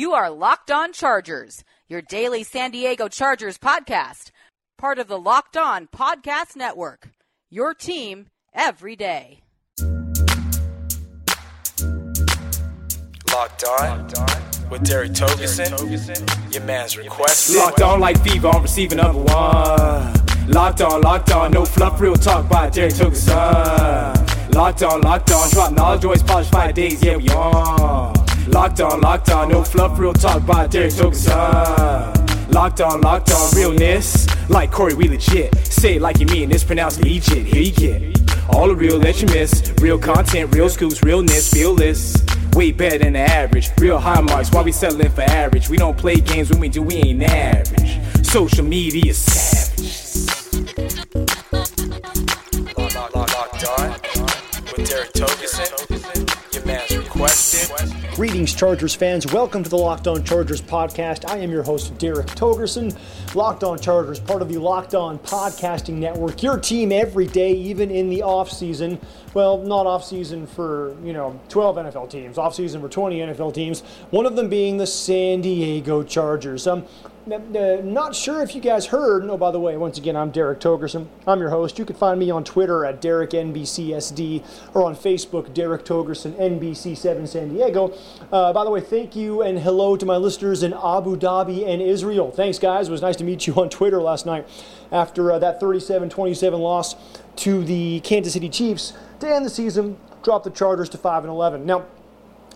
You are Locked On Chargers, your daily San Diego Chargers podcast, part of the Locked On Podcast Network. Your team every day. Locked on Locked on with Derek Togerson. Your man's request. Locked on like fever, I'm receiving number one. Locked on, locked on, no fluff, real talk by Derek Togerson. Locked on, locked on, drop knowledge, always polish five days, yeah, we on. Locked on, locked on, no fluff, real talk by Derek on, locked on, realness. Like Corey, we legit. Say it like you mean, it's pronounced legit. Here you get all the real that you miss. Real content, real scoops, realness, fearless. Way better than the average. Real high marks, why we settling for average? We don't play games when we do, we ain't average. Social media savage. Locked, on with Derek Togerson. Your man's requested. Greetings, Chargers fans. Welcome to the Locked On Chargers podcast. I am your host, Derek Togerson. Locked On Chargers, part of the Locked On Podcasting Network. Your team every day, even in the off season. Well, not off season for you know 12 NFL teams. Off season for 20 NFL teams. One of them being the San Diego Chargers. Um, not sure if you guys heard. No, by the way, once again, I'm Derek Togerson. I'm your host. You can find me on Twitter at DerekNBCSD or on Facebook, Derek Togerson NBC7 San Diego. Uh, by the way, thank you and hello to my listeners in Abu Dhabi and Israel. Thanks, guys. It was nice to meet you on Twitter last night after uh, that 37 27 loss to the Kansas City Chiefs to end the season, drop the Chargers to 5 and 11. Now,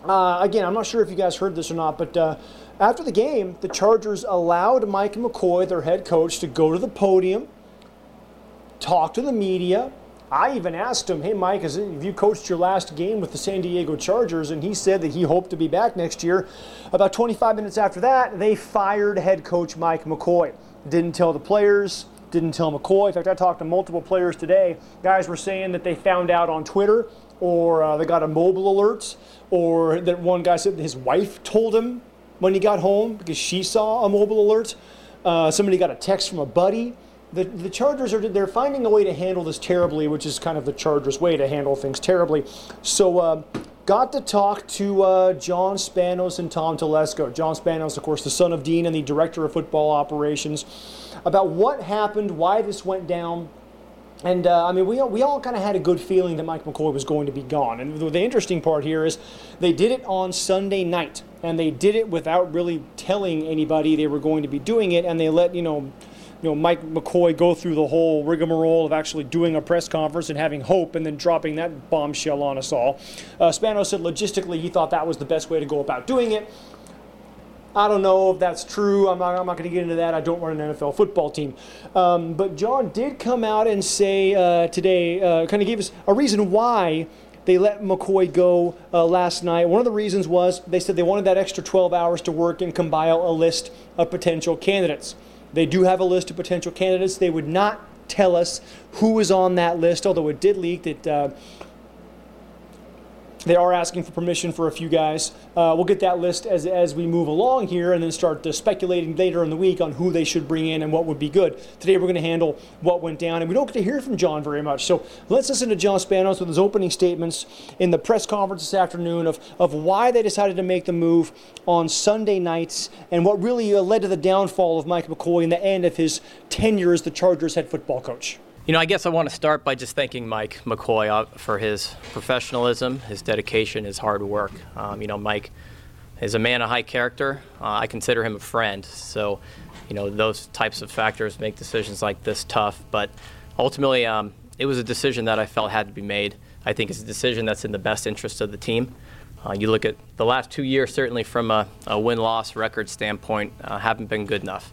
uh, again, I'm not sure if you guys heard this or not, but uh, after the game, the Chargers allowed Mike McCoy, their head coach, to go to the podium, talk to the media. I even asked him, "Hey, Mike, have you coached your last game with the San Diego Chargers?" And he said that he hoped to be back next year. About 25 minutes after that, they fired head coach Mike McCoy. Didn't tell the players, didn't tell McCoy. In fact, I talked to multiple players today. Guys were saying that they found out on Twitter, or uh, they got a mobile alert, or that one guy said his wife told him when he got home because she saw a mobile alert. Uh, somebody got a text from a buddy. The, the Chargers are they're finding a way to handle this terribly, which is kind of the Chargers' way to handle things terribly. So, uh, got to talk to uh, John Spanos and Tom Telesco. John Spanos, of course, the son of Dean and the director of football operations, about what happened, why this went down. And uh, I mean, we all, we all kind of had a good feeling that Mike McCoy was going to be gone. And the, the interesting part here is they did it on Sunday night, and they did it without really telling anybody they were going to be doing it, and they let you know, you know, Mike McCoy go through the whole rigmarole of actually doing a press conference and having hope, and then dropping that bombshell on us all. Uh, Spano said logistically he thought that was the best way to go about doing it. I don't know if that's true. I'm not, not going to get into that. I don't run an NFL football team. Um, but John did come out and say uh, today, uh, kind of gave us a reason why they let McCoy go uh, last night. One of the reasons was they said they wanted that extra 12 hours to work and compile a list of potential candidates. They do have a list of potential candidates. They would not tell us who was on that list, although it did leak that uh, they are asking for permission for a few guys. Uh, we'll get that list as, as we move along here and then start speculating later in the week on who they should bring in and what would be good. Today we're going to handle what went down, and we don't get to hear from John very much. So let's listen to John Spanos with his opening statements in the press conference this afternoon of, of why they decided to make the move on Sunday nights and what really uh, led to the downfall of Mike McCoy and the end of his tenure as the Chargers head football coach. You know, I guess I want to start by just thanking Mike McCoy uh, for his professionalism, his dedication, his hard work. Um, you know, Mike is a man of high character. Uh, I consider him a friend. So, you know, those types of factors make decisions like this tough. But ultimately, um, it was a decision that I felt had to be made. I think it's a decision that's in the best interest of the team. Uh, you look at the last two years, certainly from a, a win loss record standpoint, uh, haven't been good enough.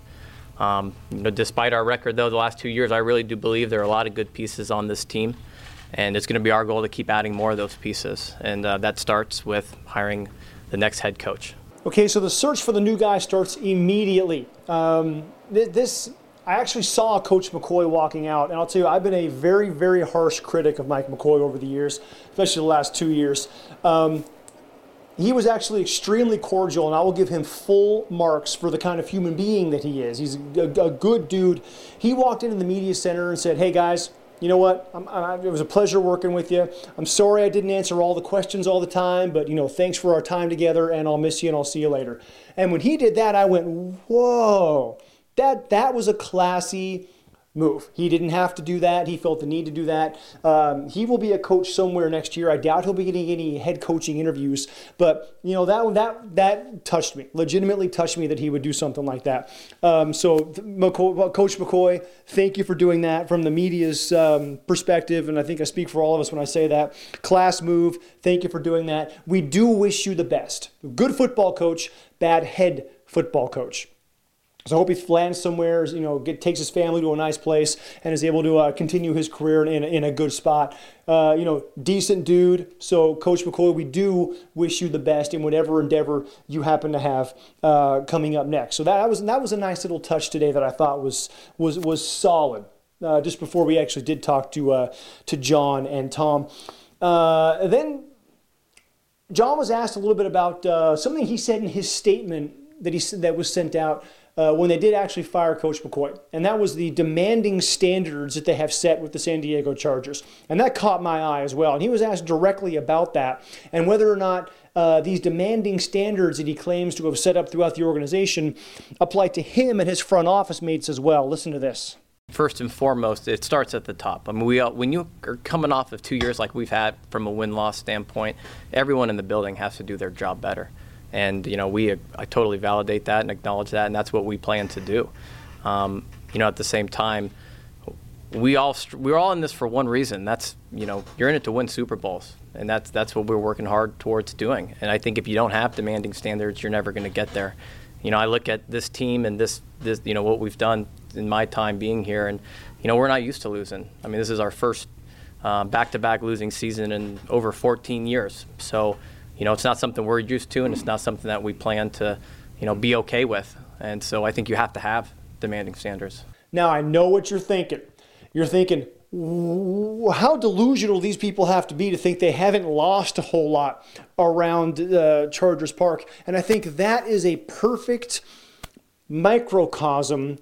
Um, you know, despite our record, though, the last two years, I really do believe there are a lot of good pieces on this team, and it's going to be our goal to keep adding more of those pieces, and uh, that starts with hiring the next head coach. Okay, so the search for the new guy starts immediately. Um, th- this, I actually saw Coach McCoy walking out, and I'll tell you, I've been a very, very harsh critic of Mike McCoy over the years, especially the last two years. Um, he was actually extremely cordial, and I will give him full marks for the kind of human being that he is. He's a, a good dude. He walked into the media center and said, "Hey guys, you know what? I, it was a pleasure working with you. I'm sorry I didn't answer all the questions all the time, but you know, thanks for our time together, and I'll miss you, and I'll see you later. And when he did that, I went, whoa, that that was a classy move. He didn't have to do that. He felt the need to do that. Um, he will be a coach somewhere next year. I doubt he'll be getting any head coaching interviews, but you know that that that touched me. Legitimately touched me that he would do something like that. Um, so, McCoy, Coach McCoy, thank you for doing that from the media's um, perspective, and I think I speak for all of us when I say that. Class move. Thank you for doing that. We do wish you the best. Good football coach, bad head football coach. So I hope he lands somewhere, you know, get, takes his family to a nice place and is able to uh, continue his career in, in a good spot. Uh, you know, decent dude. So, Coach McCoy, we do wish you the best in whatever endeavor you happen to have uh, coming up next. So that was that was a nice little touch today that I thought was was was solid. Uh, just before we actually did talk to uh, to John and Tom, uh, then John was asked a little bit about something he said in his statement that he that was sent out uh, when they did actually fire Coach McCoy. And that was the demanding standards that they have set with the San Diego Chargers. And that caught my eye as well. And he was asked directly about that and whether or not uh, these demanding standards that he claims to have set up throughout the organization apply to him and his front office mates as well. Listen to this. First and foremost, it starts at the top. I mean, we when you are coming off of two years like we've had from a win loss standpoint, everyone in the building has to do their job better. And you know, we I totally validate that and acknowledge that, and that's what we plan to do. Um, you know, at the same time, we all we're all in this for one reason. That's you know, you're in it to win Super Bowls, and that's that's what we're working hard towards doing. And I think if you don't have demanding standards, you're never going to get there. You know, I look at this team and this this you know what we've done in my time being here, and you know, we're not used to losing. I mean, this is our first uh, back-to-back losing season in over 14 years. So you know, it's not something we're used to, and it's not something that we plan to, you know, be okay with. And so I think you have to have demanding standards. Now I know what you're thinking. You're thinking, how delusional these people have to be to think they haven't lost a whole lot around uh, Chargers Park. And I think that is a perfect microcosm.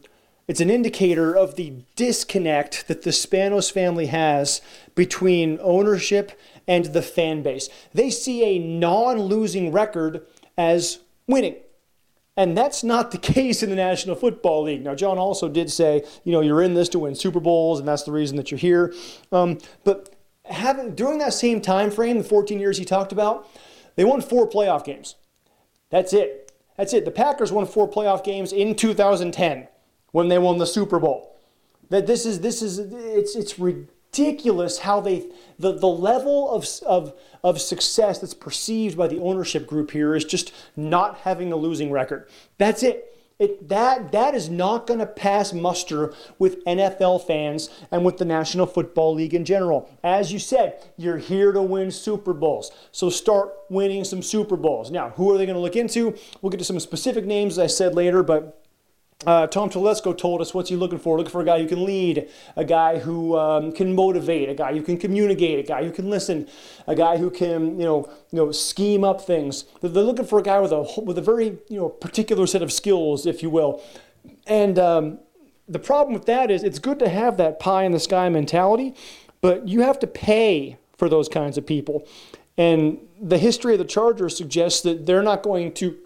It's an indicator of the disconnect that the Spanos family has between ownership and the fan base. They see a non losing record as winning. And that's not the case in the National Football League. Now, John also did say, you know, you're in this to win Super Bowls, and that's the reason that you're here. Um, but having during that same time frame, the 14 years he talked about, they won four playoff games. That's it. That's it. The Packers won four playoff games in 2010 when they won the Super Bowl. That this is this is it's it's ridiculous how they the, the level of, of, of success that's perceived by the ownership group here is just not having a losing record. That's it. It, that that is not going to pass muster with NFL fans and with the National Football League in general. As you said, you're here to win Super Bowls. So start winning some Super Bowls. Now, who are they going to look into? We'll get to some specific names as I said later, but uh, Tom Telesco told us what's he looking for? Looking for a guy who can lead, a guy who um, can motivate, a guy who can communicate, a guy who can listen, a guy who can you know you know scheme up things. They're looking for a guy with a with a very you know particular set of skills, if you will. And um, the problem with that is it's good to have that pie in the sky mentality, but you have to pay for those kinds of people. And the history of the Chargers suggests that they're not going to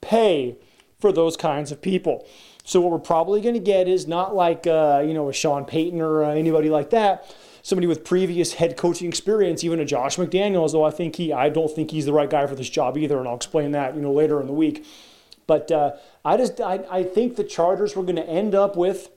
pay for those kinds of people. So what we're probably going to get is not like uh, you know a Sean Payton or uh, anybody like that, somebody with previous head coaching experience, even a Josh McDaniels. Though I think he, I don't think he's the right guy for this job either, and I'll explain that you know later in the week. But uh, I just I, I think the Chargers were going to end up with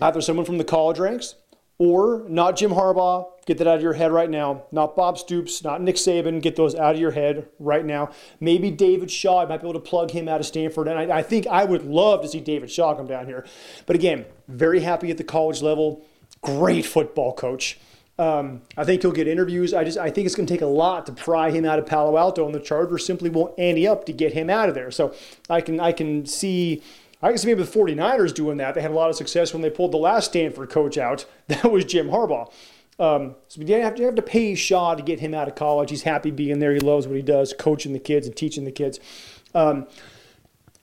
either someone from the college ranks or not Jim Harbaugh. Get that out of your head right now. Not Bob Stoops, not Nick Saban. Get those out of your head right now. Maybe David Shaw. I might be able to plug him out of Stanford. And I, I think I would love to see David Shaw come down here. But again, very happy at the college level. Great football coach. Um, I think he'll get interviews. I just I think it's going to take a lot to pry him out of Palo Alto, and the Chargers simply won't ante up to get him out of there. So I can I can see. I can see maybe the 49ers doing that. They had a lot of success when they pulled the last Stanford coach out. That was Jim Harbaugh. Um, so you have, to, you have to pay Shaw to get him out of college. He's happy being there. He loves what he does, coaching the kids and teaching the kids. Um,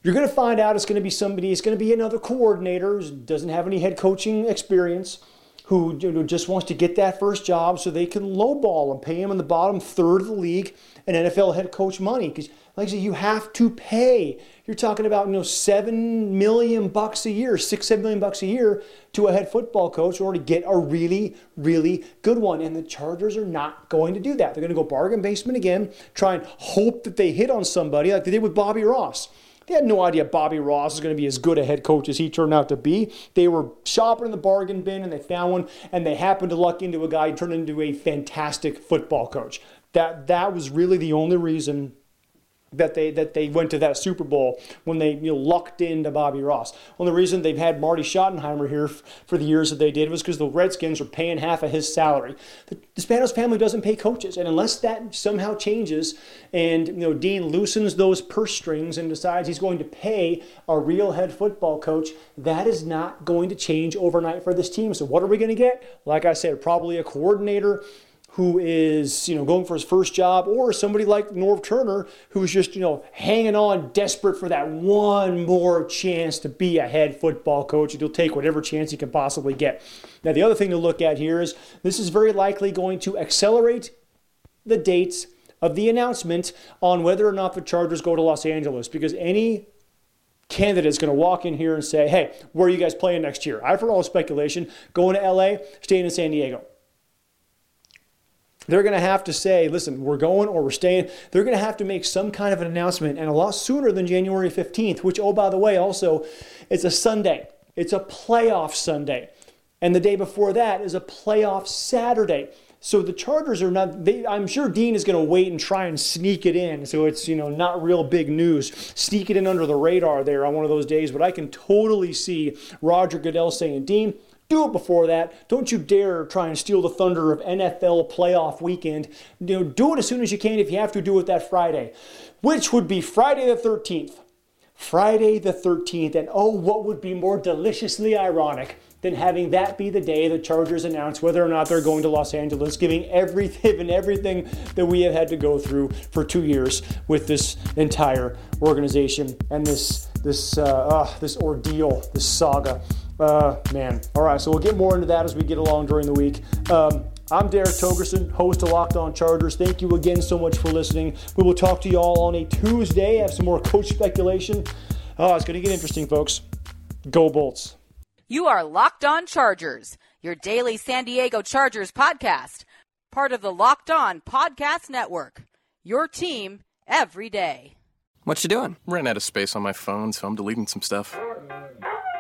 you're going to find out it's going to be somebody, it's going to be another coordinator who doesn't have any head coaching experience, who you know, just wants to get that first job so they can lowball and pay him in the bottom third of the league and NFL head coach money. Because, like I said, you have to pay. You're talking about you know seven million bucks a year, six seven million bucks a year to a head football coach in order to get a really really good one. And the Chargers are not going to do that. They're going to go bargain basement again, try and hope that they hit on somebody like they did with Bobby Ross. They had no idea Bobby Ross was going to be as good a head coach as he turned out to be. They were shopping in the bargain bin and they found one, and they happened to luck into a guy who turned into a fantastic football coach. That that was really the only reason that they that they went to that Super Bowl when they you know lucked into Bobby Ross. Well, the reason they've had Marty Schottenheimer here f- for the years that they did was because the Redskins were paying half of his salary. The, Spanos family doesn't pay coaches, and unless that somehow changes, and you know Dean loosens those purse strings and decides he's going to pay a real head football coach, that is not going to change overnight for this team. So what are we going to get? Like I said, probably a coordinator who is you know going for his first job, or somebody like Norv Turner who's just you know hanging on, desperate for that one more chance to be a head football coach, and he'll take whatever chance he can possibly get. Now, the other thing to look at here is this is very likely going to accelerate the dates of the announcement on whether or not the Chargers go to Los Angeles, because any candidate is going to walk in here and say, "Hey, where are you guys playing next year?" I've heard all the speculation going to LA, staying in San Diego they're going to have to say, listen, we're going or we're staying. They're going to have to make some kind of an announcement and a lot sooner than January 15th, which, oh, by the way, also, it's a Sunday. It's a playoff Sunday. And the day before that is a playoff Saturday. So the Chargers are not, they, I'm sure Dean is going to wait and try and sneak it in. So it's, you know, not real big news. Sneak it in under the radar there on one of those days. But I can totally see Roger Goodell saying, Dean, do it before that. Don't you dare try and steal the thunder of NFL playoff weekend. You know, do it as soon as you can. If you have to, do it that Friday, which would be Friday the 13th. Friday the 13th. And oh, what would be more deliciously ironic than having that be the day the Chargers announce whether or not they're going to Los Angeles, giving everything everything that we have had to go through for two years with this entire organization and this this uh, uh, this ordeal, this saga. Uh, man. All right, so we'll get more into that as we get along during the week. Um, I'm Derek Togerson, host of Locked On Chargers. Thank you again so much for listening. We will talk to you all on a Tuesday. Have some more coach speculation. Oh, it's going to get interesting, folks. Go Bolts. You are Locked On Chargers, your daily San Diego Chargers podcast, part of the Locked On Podcast Network. Your team every day. What you doing? Ran out of space on my phone, so I'm deleting some stuff.